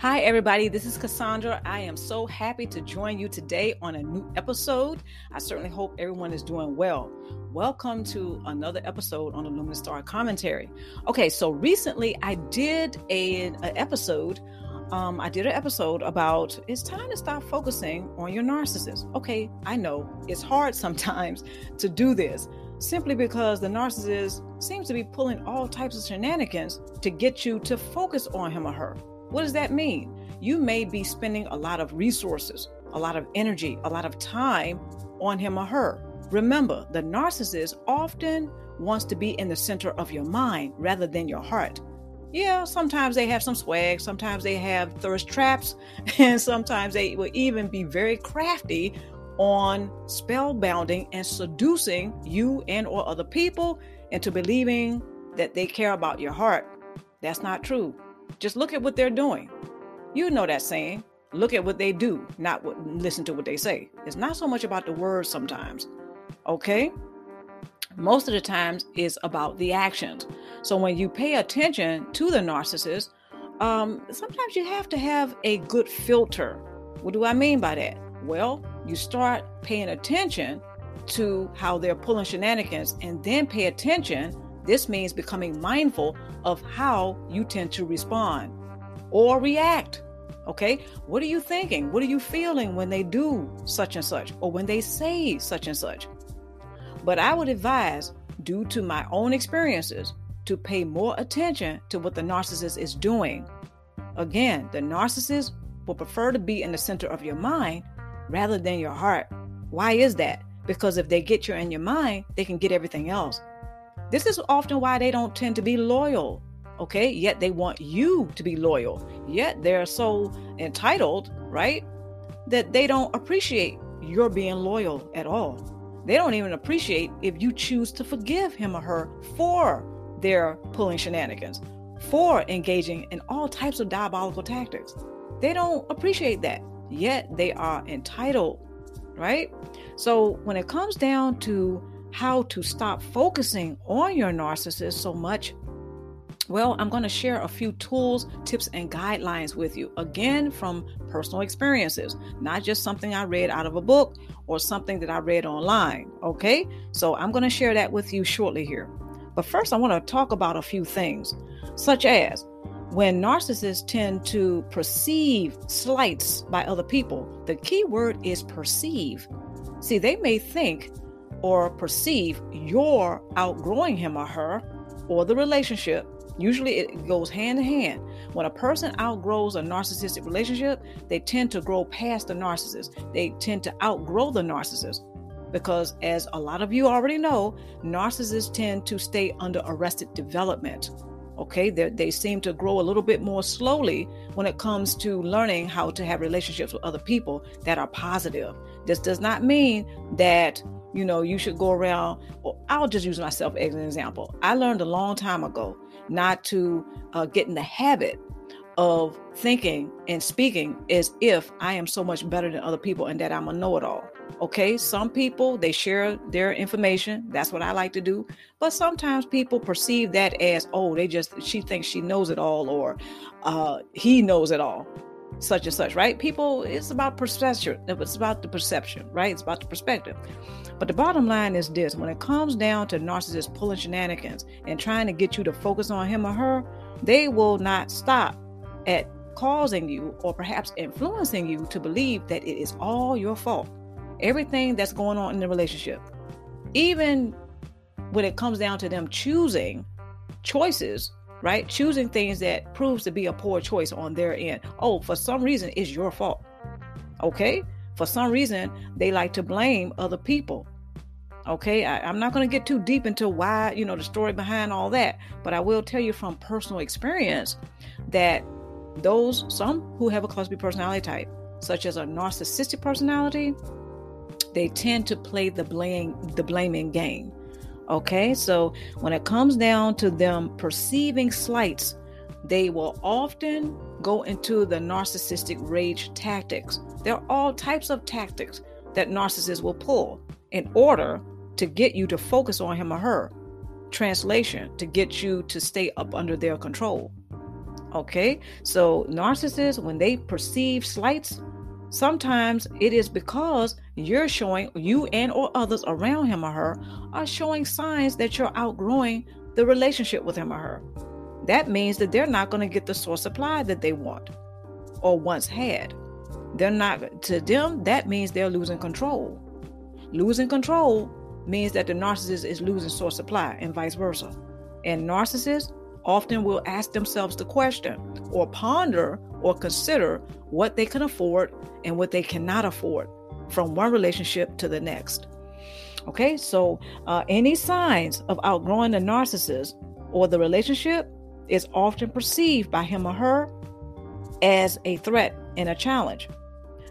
Hi, everybody. This is Cassandra. I am so happy to join you today on a new episode. I certainly hope everyone is doing well. Welcome to another episode on the Luminous Star Commentary. Okay, so recently I did a, an episode. Um, I did an episode about it's time to stop focusing on your narcissist. Okay, I know it's hard sometimes to do this simply because the narcissist seems to be pulling all types of shenanigans to get you to focus on him or her. What does that mean? You may be spending a lot of resources, a lot of energy, a lot of time on him or her. Remember, the narcissist often wants to be in the center of your mind rather than your heart. Yeah, sometimes they have some swag, sometimes they have thirst traps, and sometimes they will even be very crafty on spellbounding and seducing you and or other people into believing that they care about your heart. That's not true. Just look at what they're doing. You know that saying. Look at what they do, not what, listen to what they say. It's not so much about the words sometimes. Okay? Most of the times it's about the actions. So when you pay attention to the narcissist, um, sometimes you have to have a good filter. What do I mean by that? Well, you start paying attention to how they're pulling shenanigans and then pay attention this means becoming mindful of how you tend to respond or react. Okay, what are you thinking? What are you feeling when they do such and such or when they say such and such? But I would advise, due to my own experiences, to pay more attention to what the narcissist is doing. Again, the narcissist will prefer to be in the center of your mind rather than your heart. Why is that? Because if they get you in your mind, they can get everything else. This is often why they don't tend to be loyal, okay? Yet they want you to be loyal. Yet they're so entitled, right? That they don't appreciate your being loyal at all. They don't even appreciate if you choose to forgive him or her for their pulling shenanigans, for engaging in all types of diabolical tactics. They don't appreciate that. Yet they are entitled, right? So when it comes down to how to stop focusing on your narcissist so much, well, I'm going to share a few tools, tips, and guidelines with you. Again, from personal experiences, not just something I read out of a book or something that I read online. Okay, so I'm going to share that with you shortly here. But first, I want to talk about a few things, such as when narcissists tend to perceive slights by other people, the key word is perceive. See, they may think or perceive you're outgrowing him or her or the relationship. Usually it goes hand in hand. When a person outgrows a narcissistic relationship, they tend to grow past the narcissist. They tend to outgrow the narcissist. Because, as a lot of you already know, narcissists tend to stay under arrested development. Okay, They're, they seem to grow a little bit more slowly when it comes to learning how to have relationships with other people that are positive. This does not mean that you know, you should go around. Well, I'll just use myself as an example. I learned a long time ago not to uh, get in the habit of thinking and speaking as if I am so much better than other people and that I'm a know it all. Okay, some people they share their information. That's what I like to do. But sometimes people perceive that as, oh, they just she thinks she knows it all, or uh, he knows it all such and such, right? People, it's about perception. It's about the perception, right? It's about the perspective. But the bottom line is this when it comes down to narcissists pulling shenanigans and trying to get you to focus on him or her, they will not stop at causing you or perhaps influencing you to believe that it is all your fault. Everything that's going on in the relationship. Even when it comes down to them choosing choices right? Choosing things that proves to be a poor choice on their end. Oh, for some reason, it's your fault. Okay? For some reason, they like to blame other people. Okay, I, am not going to get too deep into why, you know, the story behind all that, but I will tell you from personal experience that those, some who have a cluster personality type, such as a narcissistic personality, they tend to play the blame the blaming game. Okay, so when it comes down to them perceiving slights, they will often go into the narcissistic rage tactics. There are all types of tactics that narcissists will pull in order to get you to focus on him or her. Translation to get you to stay up under their control. Okay, so narcissists, when they perceive slights, sometimes it is because you're showing, you and or others around him or her are showing signs that you're outgrowing the relationship with him or her. That means that they're not going to get the source supply that they want or once had. They're not, to them, that means they're losing control. Losing control means that the narcissist is losing source supply and vice versa. And narcissists often will ask themselves the question or ponder or consider what they can afford and what they cannot afford from one relationship to the next. Okay, so uh, any signs of outgrowing the narcissist or the relationship is often perceived by him or her as a threat and a challenge.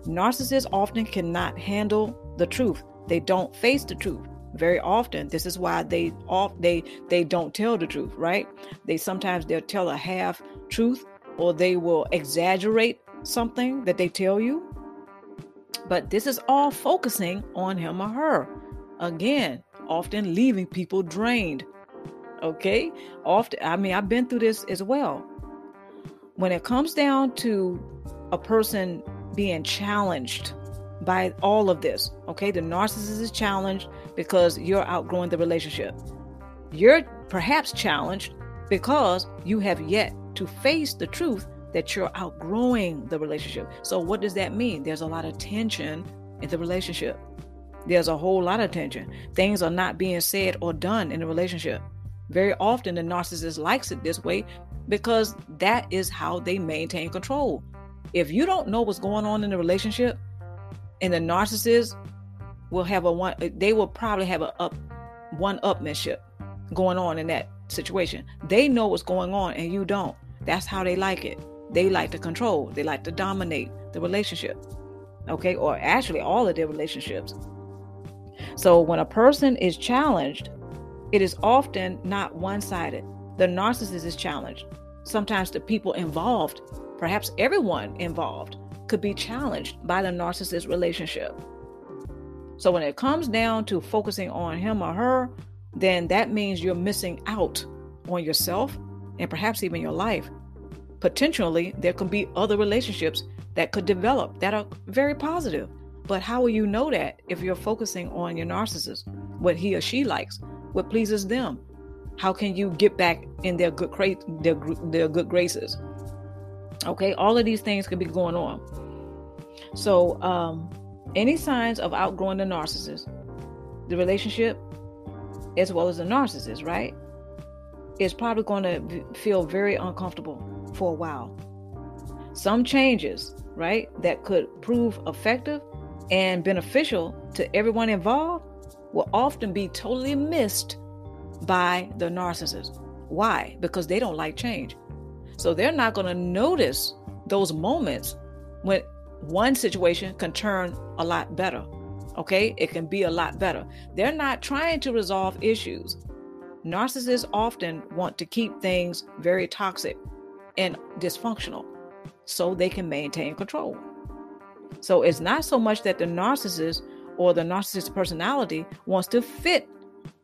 Narcissists often cannot handle the truth. They don't face the truth very often this is why they off they they don't tell the truth right they sometimes they'll tell a half truth or they will exaggerate something that they tell you but this is all focusing on him or her again often leaving people drained okay often i mean i've been through this as well when it comes down to a person being challenged by all of this. Okay, the narcissist is challenged because you're outgrowing the relationship. You're perhaps challenged because you have yet to face the truth that you're outgrowing the relationship. So, what does that mean? There's a lot of tension in the relationship. There's a whole lot of tension. Things are not being said or done in the relationship. Very often, the narcissist likes it this way because that is how they maintain control. If you don't know what's going on in the relationship, and the narcissist will have a one they will probably have a up one upmanship going on in that situation they know what's going on and you don't that's how they like it they like to control they like to dominate the relationship okay or actually all of their relationships so when a person is challenged it is often not one-sided the narcissist is challenged sometimes the people involved perhaps everyone involved could be challenged by the narcissist relationship. So when it comes down to focusing on him or her, then that means you're missing out on yourself and perhaps even your life. Potentially, there could be other relationships that could develop that are very positive. But how will you know that if you're focusing on your narcissist, what he or she likes, what pleases them? How can you get back in their good cra- their, their good graces? Okay, all of these things could be going on. So, um, any signs of outgrowing the narcissist, the relationship, as well as the narcissist, right, is probably going to feel very uncomfortable for a while. Some changes, right, that could prove effective and beneficial to everyone involved will often be totally missed by the narcissist. Why? Because they don't like change. So they're not going to notice those moments when one situation can turn a lot better. Okay, it can be a lot better. They're not trying to resolve issues. Narcissists often want to keep things very toxic and dysfunctional so they can maintain control. So it's not so much that the narcissist or the narcissist personality wants to fit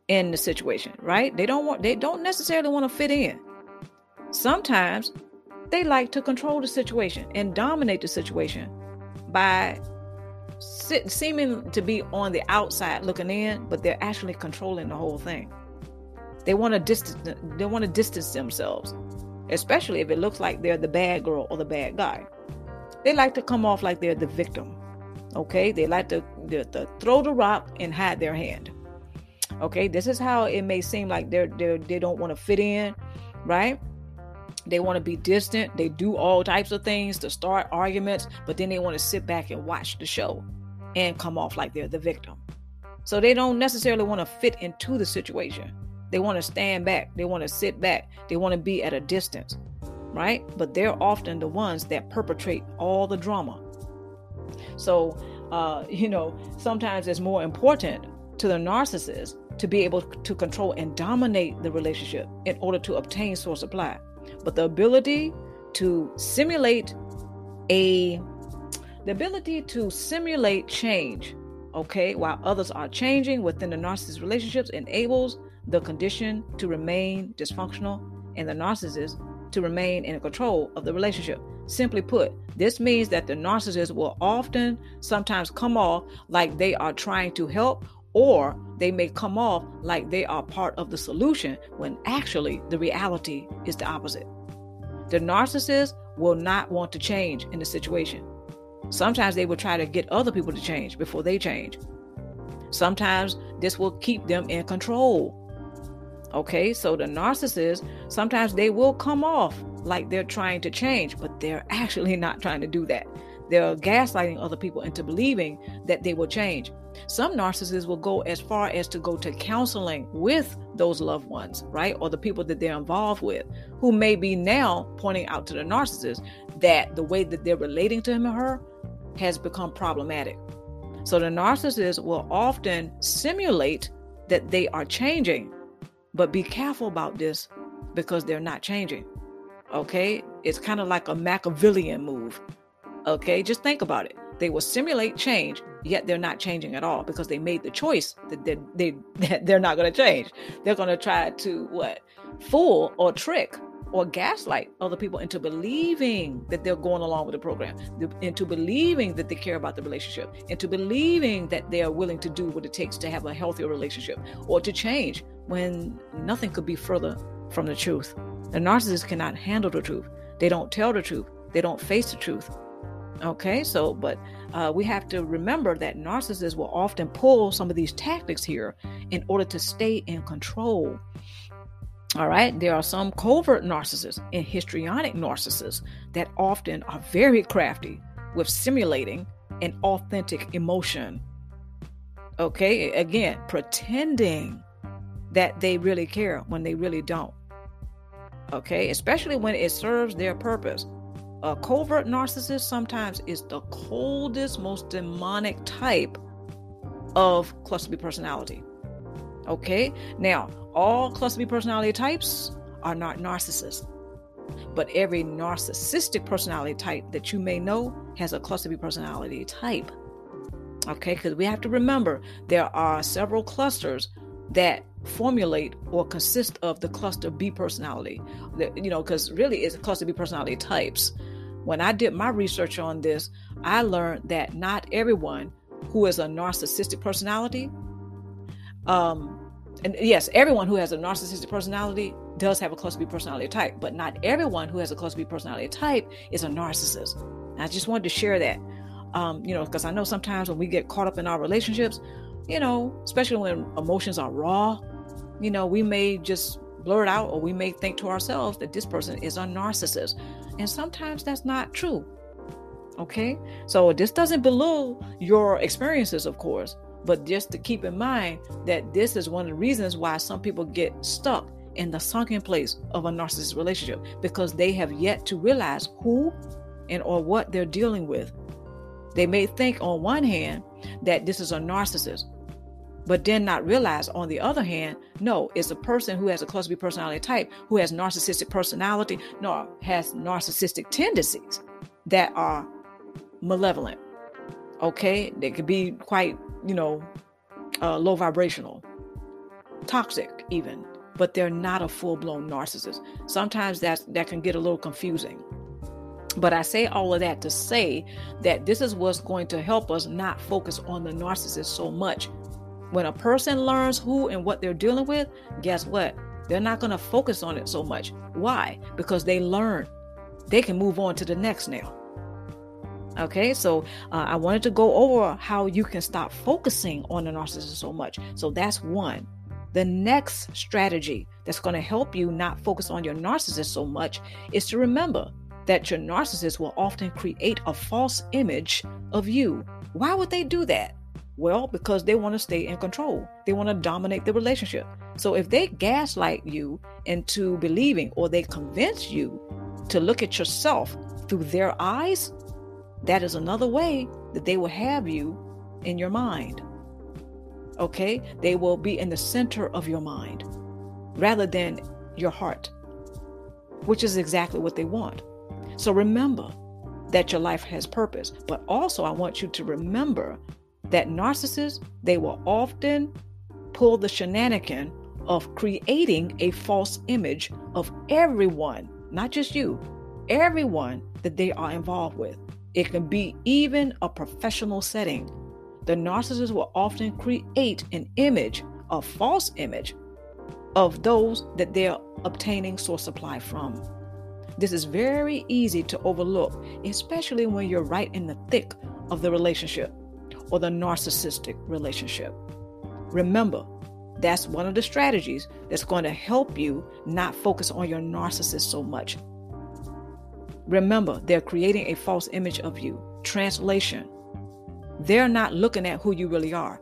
in the situation, right? They don't want they don't necessarily want to fit in. Sometimes they like to control the situation and dominate the situation by sit, seeming to be on the outside looking in, but they're actually controlling the whole thing. They want to distance they want to distance themselves, especially if it looks like they're the bad girl or the bad guy. They like to come off like they're the victim. Okay, they like to, to, to throw the rock and hide their hand. Okay, this is how it may seem like they're, they're they don't want to fit in, right? They want to be distant. They do all types of things to start arguments, but then they want to sit back and watch the show and come off like they're the victim. So they don't necessarily want to fit into the situation. They want to stand back. They want to sit back. They want to be at a distance, right? But they're often the ones that perpetrate all the drama. So, uh, you know, sometimes it's more important to the narcissist to be able to control and dominate the relationship in order to obtain source supply but the ability to simulate a the ability to simulate change okay while others are changing within the narcissist relationships enables the condition to remain dysfunctional and the narcissist to remain in control of the relationship. Simply put, this means that the narcissist will often sometimes come off like they are trying to help, or they may come off like they are part of the solution when actually the reality is the opposite. The narcissist will not want to change in the situation. Sometimes they will try to get other people to change before they change. Sometimes this will keep them in control. Okay, so the narcissist, sometimes they will come off like they're trying to change, but they're actually not trying to do that. They're gaslighting other people into believing that they will change. Some narcissists will go as far as to go to counseling with those loved ones, right? Or the people that they're involved with, who may be now pointing out to the narcissist that the way that they're relating to him or her has become problematic. So the narcissist will often simulate that they are changing, but be careful about this because they're not changing. Okay? It's kind of like a Machiavellian move. Okay? Just think about it. They will simulate change, yet they're not changing at all because they made the choice that they, that they're not going to change. They're going to try to what? Fool or trick or gaslight other people into believing that they're going along with the program, into believing that they care about the relationship, into believing that they are willing to do what it takes to have a healthier relationship or to change when nothing could be further from the truth. The narcissist cannot handle the truth. They don't tell the truth. They don't face the truth. Okay, so, but uh, we have to remember that narcissists will often pull some of these tactics here in order to stay in control all right, there are some covert narcissists and histrionic narcissists that often are very crafty with simulating an authentic emotion. Okay, again, pretending that they really care when they really don't. Okay, especially when it serves their purpose. A covert narcissist sometimes is the coldest, most demonic type of cluster B personality. Okay, now all cluster B personality types are not narcissists, but every narcissistic personality type that you may know has a cluster B personality type. Okay, because we have to remember there are several clusters that formulate or consist of the cluster B personality. You know, because really it's cluster B personality types. When I did my research on this, I learned that not everyone who is a narcissistic personality um, and yes, everyone who has a narcissistic personality does have a cluster B personality type, but not everyone who has a cluster B personality type is a narcissist. And I just wanted to share that, um, you know, because I know sometimes when we get caught up in our relationships, you know, especially when emotions are raw, you know, we may just blur it out or we may think to ourselves that this person is a narcissist. And sometimes that's not true. Okay. So this doesn't belittle your experiences, of course, but just to keep in mind that this is one of the reasons why some people get stuck in the sunken place of a narcissist relationship because they have yet to realize who and or what they're dealing with. They may think on one hand that this is a narcissist, but then not realize on the other hand, no, it's a person who has a cluster B personality type, who has narcissistic personality, nor has narcissistic tendencies that are malevolent. Okay, they could be quite you know, uh, low vibrational, toxic even, but they're not a full blown narcissist. Sometimes that that can get a little confusing. But I say all of that to say that this is what's going to help us not focus on the narcissist so much. When a person learns who and what they're dealing with, guess what? They're not going to focus on it so much. Why? Because they learn. They can move on to the next now. Okay, so uh, I wanted to go over how you can stop focusing on the narcissist so much. So that's one. The next strategy that's going to help you not focus on your narcissist so much is to remember that your narcissist will often create a false image of you. Why would they do that? Well, because they want to stay in control. They want to dominate the relationship. So if they gaslight you into believing or they convince you to look at yourself through their eyes, that is another way that they will have you in your mind. Okay? They will be in the center of your mind rather than your heart, which is exactly what they want. So remember that your life has purpose, but also I want you to remember that narcissists, they will often pull the shenanigan of creating a false image of everyone not just you, everyone that they are involved with. It can be even a professional setting. The narcissist will often create an image, a false image, of those that they're obtaining source supply from. This is very easy to overlook, especially when you're right in the thick of the relationship or the narcissistic relationship. Remember, that's one of the strategies that's going to help you not focus on your narcissist so much. Remember, they're creating a false image of you. Translation they're not looking at who you really are.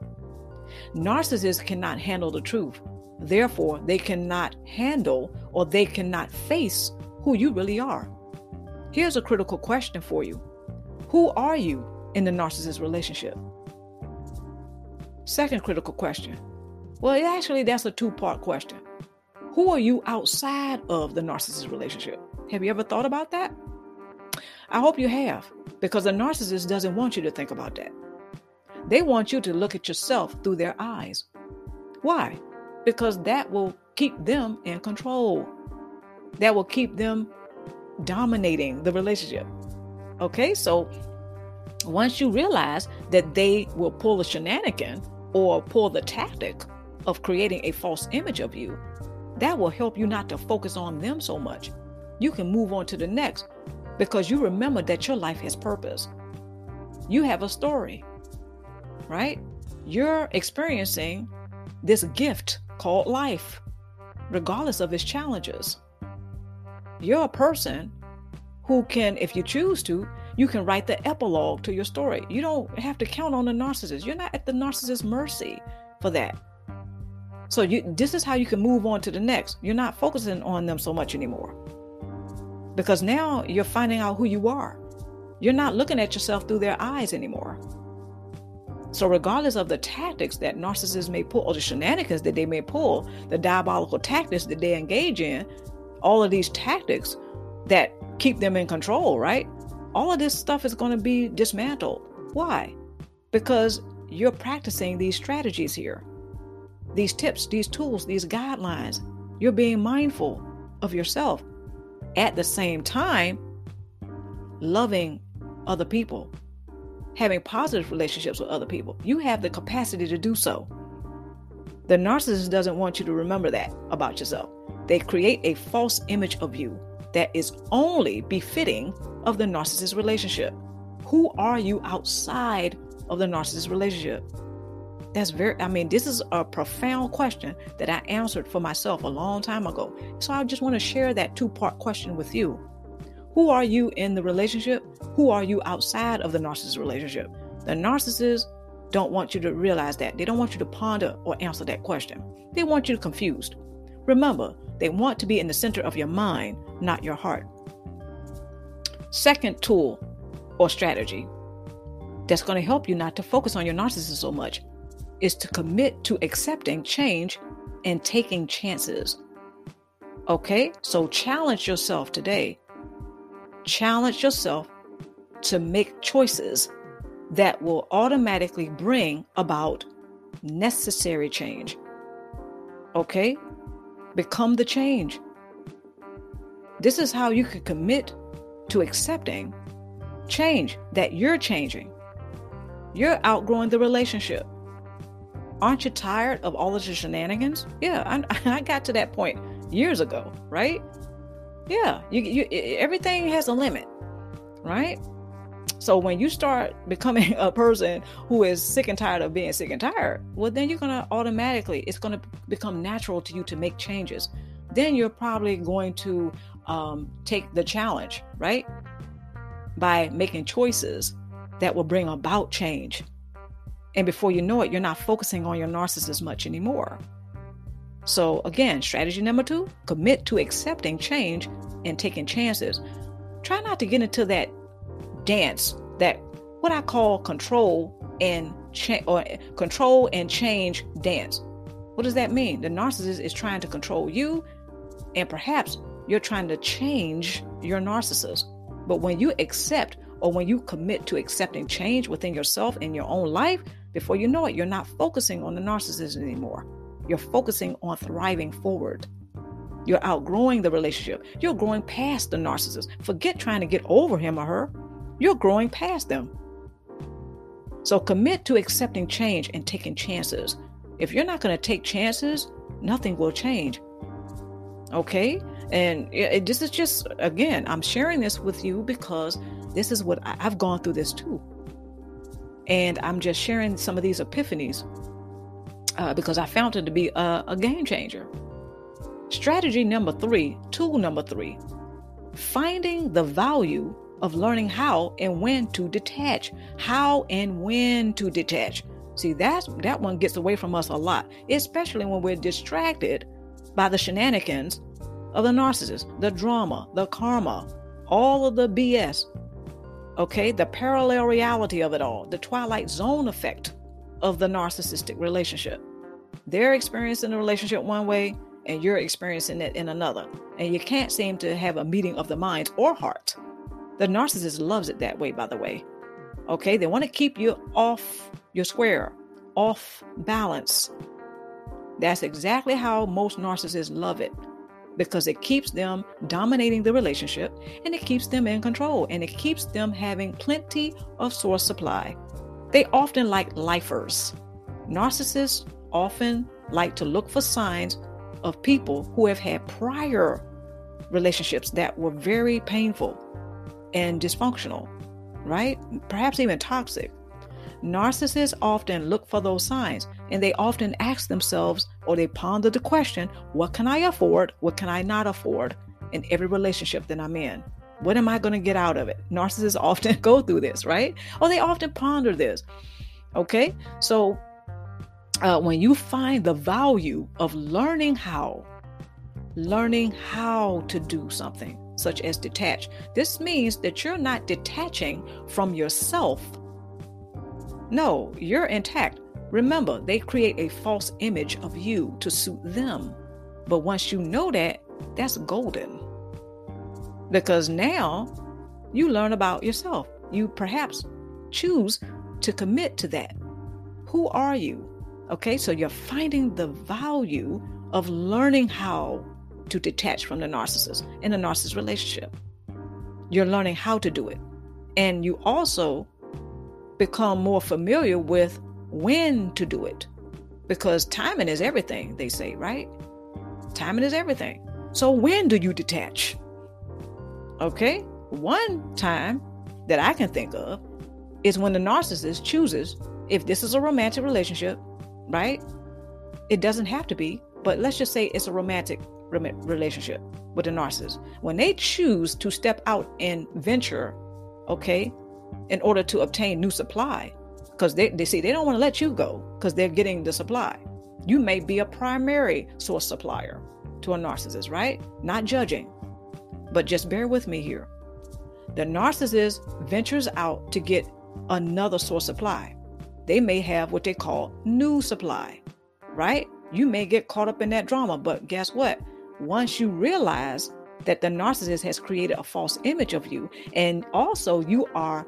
Narcissists cannot handle the truth. Therefore, they cannot handle or they cannot face who you really are. Here's a critical question for you Who are you in the narcissist relationship? Second critical question. Well, actually, that's a two part question. Who are you outside of the narcissist relationship? Have you ever thought about that? I hope you have, because the narcissist doesn't want you to think about that. They want you to look at yourself through their eyes. Why? Because that will keep them in control. That will keep them dominating the relationship. Okay, so once you realize that they will pull a shenanigan or pull the tactic of creating a false image of you, that will help you not to focus on them so much. You can move on to the next because you remember that your life has purpose. You have a story, right? You're experiencing this gift called life, regardless of its challenges. You're a person who can, if you choose to, you can write the epilogue to your story. You don't have to count on the narcissist. You're not at the narcissist's mercy for that. So you this is how you can move on to the next. You're not focusing on them so much anymore. Because now you're finding out who you are. You're not looking at yourself through their eyes anymore. So, regardless of the tactics that narcissists may pull, or the shenanigans that they may pull, the diabolical tactics that they engage in, all of these tactics that keep them in control, right? All of this stuff is going to be dismantled. Why? Because you're practicing these strategies here, these tips, these tools, these guidelines. You're being mindful of yourself at the same time, loving other people, having positive relationships with other people. You have the capacity to do so. The narcissist doesn't want you to remember that about yourself. They create a false image of you that is only befitting of the narcissist relationship. Who are you outside of the narcissist relationship? That's very, I mean, this is a profound question that I answered for myself a long time ago. So I just want to share that two part question with you. Who are you in the relationship? Who are you outside of the narcissist relationship? The narcissist don't want you to realize that. They don't want you to ponder or answer that question. They want you confused. Remember, they want to be in the center of your mind, not your heart. Second tool or strategy that's going to help you not to focus on your narcissist so much is to commit to accepting change and taking chances. Okay, so challenge yourself today. Challenge yourself to make choices that will automatically bring about necessary change. Okay, Become the change. This is how you can commit to accepting change that you're changing. You're outgrowing the relationship. Aren't you tired of all of the shenanigans? Yeah, I, I got to that point years ago, right? Yeah, you, you, everything has a limit, right? So when you start becoming a person who is sick and tired of being sick and tired, well, then you're to automatically, it's to become natural to you to make changes. Then you're probably going to um, take the challenge, right? By making choices that will bring about change. And before you know it, you're not focusing on your narcissist much anymore. So, again, strategy number two commit to accepting change and taking chances. Try not to get into that dance that what I call control and cha- or control and change dance. What does that mean? The narcissist is trying to control you, and perhaps you're trying to change your narcissist. But when you accept or when you commit to accepting change within yourself in your own life, before you know it, you're not focusing on the narcissist anymore. You're focusing on thriving forward. You're outgrowing the relationship. You're growing past the narcissist. Forget trying to get over him or her. You're growing past them. So commit to accepting change and taking chances. If you're not going to take chances, nothing will change. Okay? And it, this is just, again, I'm sharing this with you because this is what I, I've gone through this too. And I'm just sharing some of these epiphanies uh, because I found it to be a, a game changer. Strategy number three, tool number three, finding the value of learning how and when to detach. How and when to detach. See, that's that one gets away from us a lot, especially when we're distracted by the shenanigans of the narcissist, the drama, the karma, all of the BS. Okay, the parallel reality of it all, the twilight zone effect of the narcissistic relationship. They're experiencing the relationship one way, and you're experiencing it in another. And you can't seem to have a meeting of the minds or heart. The narcissist loves it that way, by the way. Okay, they want to keep you off your square, off balance. That's exactly how most narcissists love it because it keeps them dominating the relationship and it keeps them in control and it keeps them having plenty of source supply. They often like lifers. Narcissists often like to look for signs of people who have had prior relationships that were very painful and dysfunctional, right? Perhaps even toxic. Narcissists often look for those signs and they often ask themselves or they ponder the question what can I afford? What can I not afford in every relationship that I'm in? What am I going to get out of it? Narcissists often go through this, right? Or they often ponder this. Okay, so uh, when you find the value of learning how, learning how to do something, such as detach, this means that you're not detaching from yourself no, you're intact. Remember, they create a false image of you to suit them. But once you know that, that's golden. Because now you learn about yourself. You perhaps choose to commit to that. Who are you? Okay, so you're finding the value of learning how to detach from the narcissist in a narcissist relationship. You're learning how to do it. And you also become more familiar with when to do it because timing is everything, they say, right? Timing is everything. So, when do you detach? Okay, one time that I can think of is when the narcissist chooses, if this is a romantic relationship, right? It doesn't have to be, but let's just say it's a romantic relationship with a narcissist. When they choose to step out and venture, okay, in order to obtain new supply. Because they, they see they don't want to let you go because they're getting the supply. You may be a primary source supplier to a narcissist right? Not judging but just bear with me here. The narcissist ventures out to get another source supply. They may have what they call new supply right? You may get caught up in that drama but guess what? Once you realize that the narcissist has created a false image of you and also you are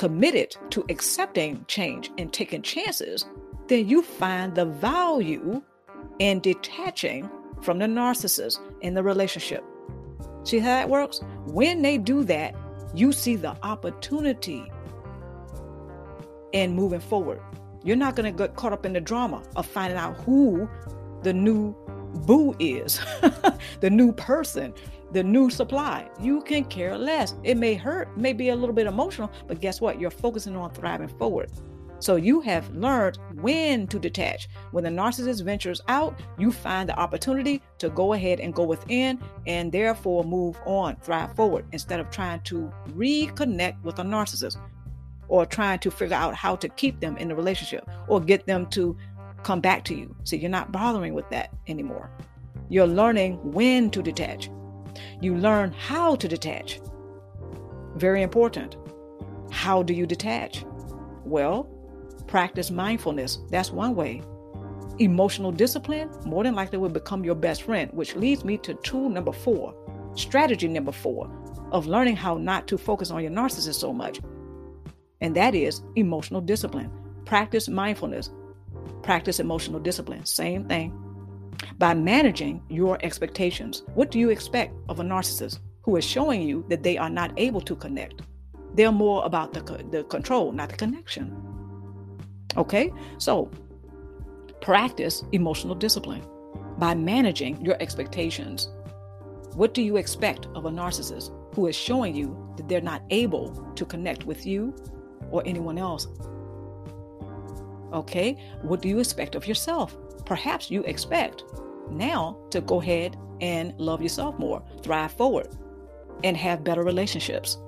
committed to accepting change and taking chances, then you find the value in detaching from the narcissist in the relationship. See how that works? When they do that, you see the opportunity in moving forward. You're not going to get caught up in the drama of finding out who the new boo is, the new person, the new supply. You can care less. It may hurt, may be a little bit emotional, but guess what? You're focusing on thriving forward. So you have learned when to detach. When the narcissist ventures out, you find the opportunity to go ahead and go within and therefore move on, thrive forward instead of trying to reconnect with a narcissist or trying to figure out how to keep them in the relationship or get them to come back to you. So you're not bothering with that anymore. You're learning when to detach. You learn how to detach. Very important. How do you detach? Well, practice mindfulness. That's one way. Emotional discipline more than likely will become your best friend, which leads me to tool number four, strategy number four of learning how not to focus on your narcissist so much. And that is emotional discipline. Practice mindfulness. Practice emotional discipline. Same thing. By managing your expectations. What do you expect of a narcissist who is showing you that they are not able to connect? They're more about the, the control, not the connection. Okay? So, practice emotional discipline by managing your expectations. What do you expect of a narcissist who is showing you that they're not able to connect with you or anyone else? Okay, what do you expect of yourself? Perhaps you expect now to go ahead and love yourself more, thrive forward, and have better relationships.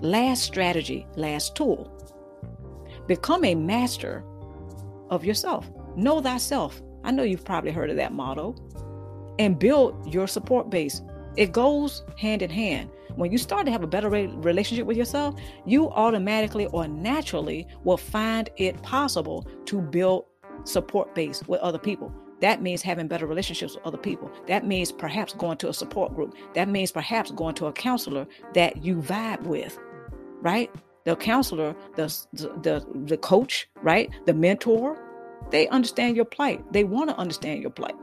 Last strategy, last tool. Become a master of yourself. Know thyself. I know you've probably heard of that motto. And build your support base. It goes hand in hand. When you start to have a better relationship with yourself, you automatically or naturally will find it possible to build support base with other people. That means having better relationships with other people. That means perhaps going to a support group. That means perhaps going to a counselor that you vibe with, right? The counselor, the the the coach, right? The mentor, they understand your plight. They want to understand your plight.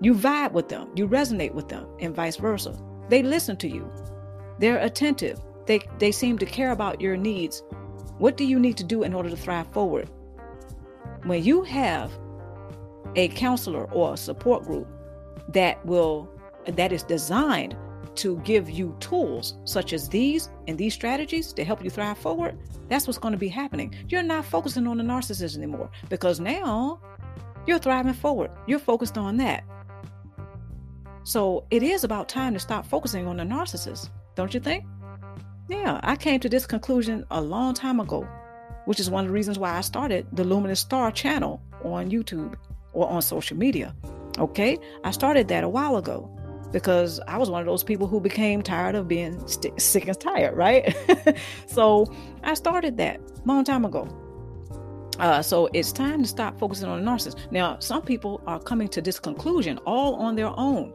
You vibe with them, you resonate with them, and vice versa. They listen to you. They're attentive. They they seem to care about your needs. What do you need to do in order to thrive forward? When you have a counselor or a support group that will that is designed to give you tools such as these and these strategies to help you thrive forward, that's what's going to be happening. You're not focusing on the narcissist anymore because now you're thriving forward. You're focused on that. So it is about time to stop focusing on the narcissist, don't you think? Yeah, I came to this conclusion a long time ago, which is one of the reasons why I started the Luminous Star channel on YouTube or on social media. Okay, I started that a while ago because I was one of those people who became tired of being st- sick and tired, right? so I started that long time ago. Uh, so it's time to stop focusing on the narcissist. Now, some people are coming to this conclusion all on their own.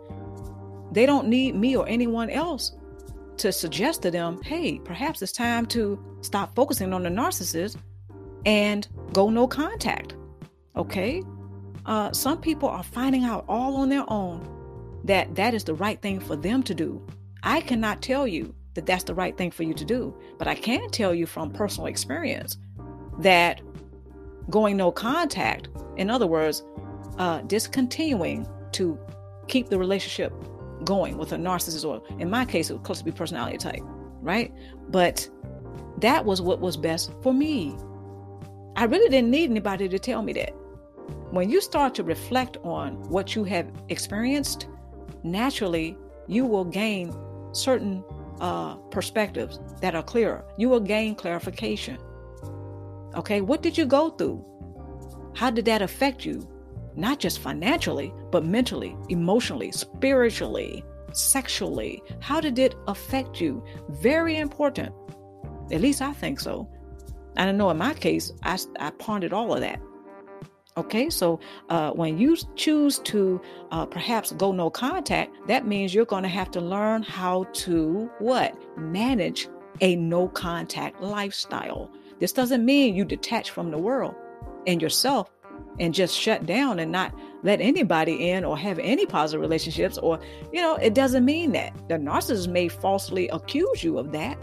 They don't need me or anyone else to suggest to them, hey, perhaps it's time to stop focusing on the narcissist and go no contact. Okay? uh, some people are finding out all on their own that that is the right thing for them to do. I cannot tell you that that's the right thing for you to do, but I can tell you from personal experience that going no contact, in other words, uh, discontinuing to keep the relationship going with a narcissist, or in my case, it was cluster B personality type, right? But that was what was best for me. I really didn't need anybody to tell me that. When you start to reflect on what you have experienced, naturally you will gain certain uh, perspectives that are clearer. You will gain clarification. Okay, what did you go through? How did that affect you? Not just financially, but mentally, emotionally, spiritually, sexually. How did it affect you? Very important. At least I think so. I don't know in my case, I, I pondered all of that. Okay, so uh, when you choose to uh, perhaps go no contact, that means you're going to have to learn how to what? Manage a no contact lifestyle. This doesn't mean you detach from the world and yourself and just shut down and not let anybody in or have any positive relationships or you know it doesn't mean that the narcissist may falsely accuse you of that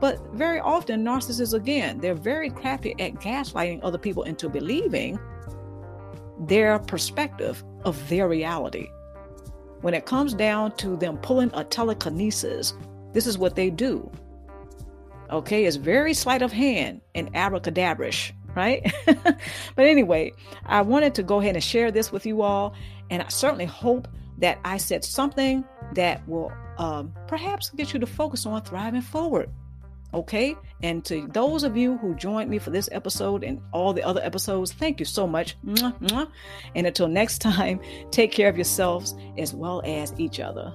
but very often narcissists again they're very crafty at gaslighting other people into believing their perspective of their reality. When it comes down to them pulling a telekinesis, this is what they do. Okay, it's very sleight of hand and abracadabrish, right? but anyway, I wanted to go ahead and share this with you all, and I certainly hope that I said something that will um, perhaps get you to focus on thriving forward. Okay. And to those of you who joined me for this episode and all the other episodes, thank you so much. And until next time, take care of yourselves as well as each other.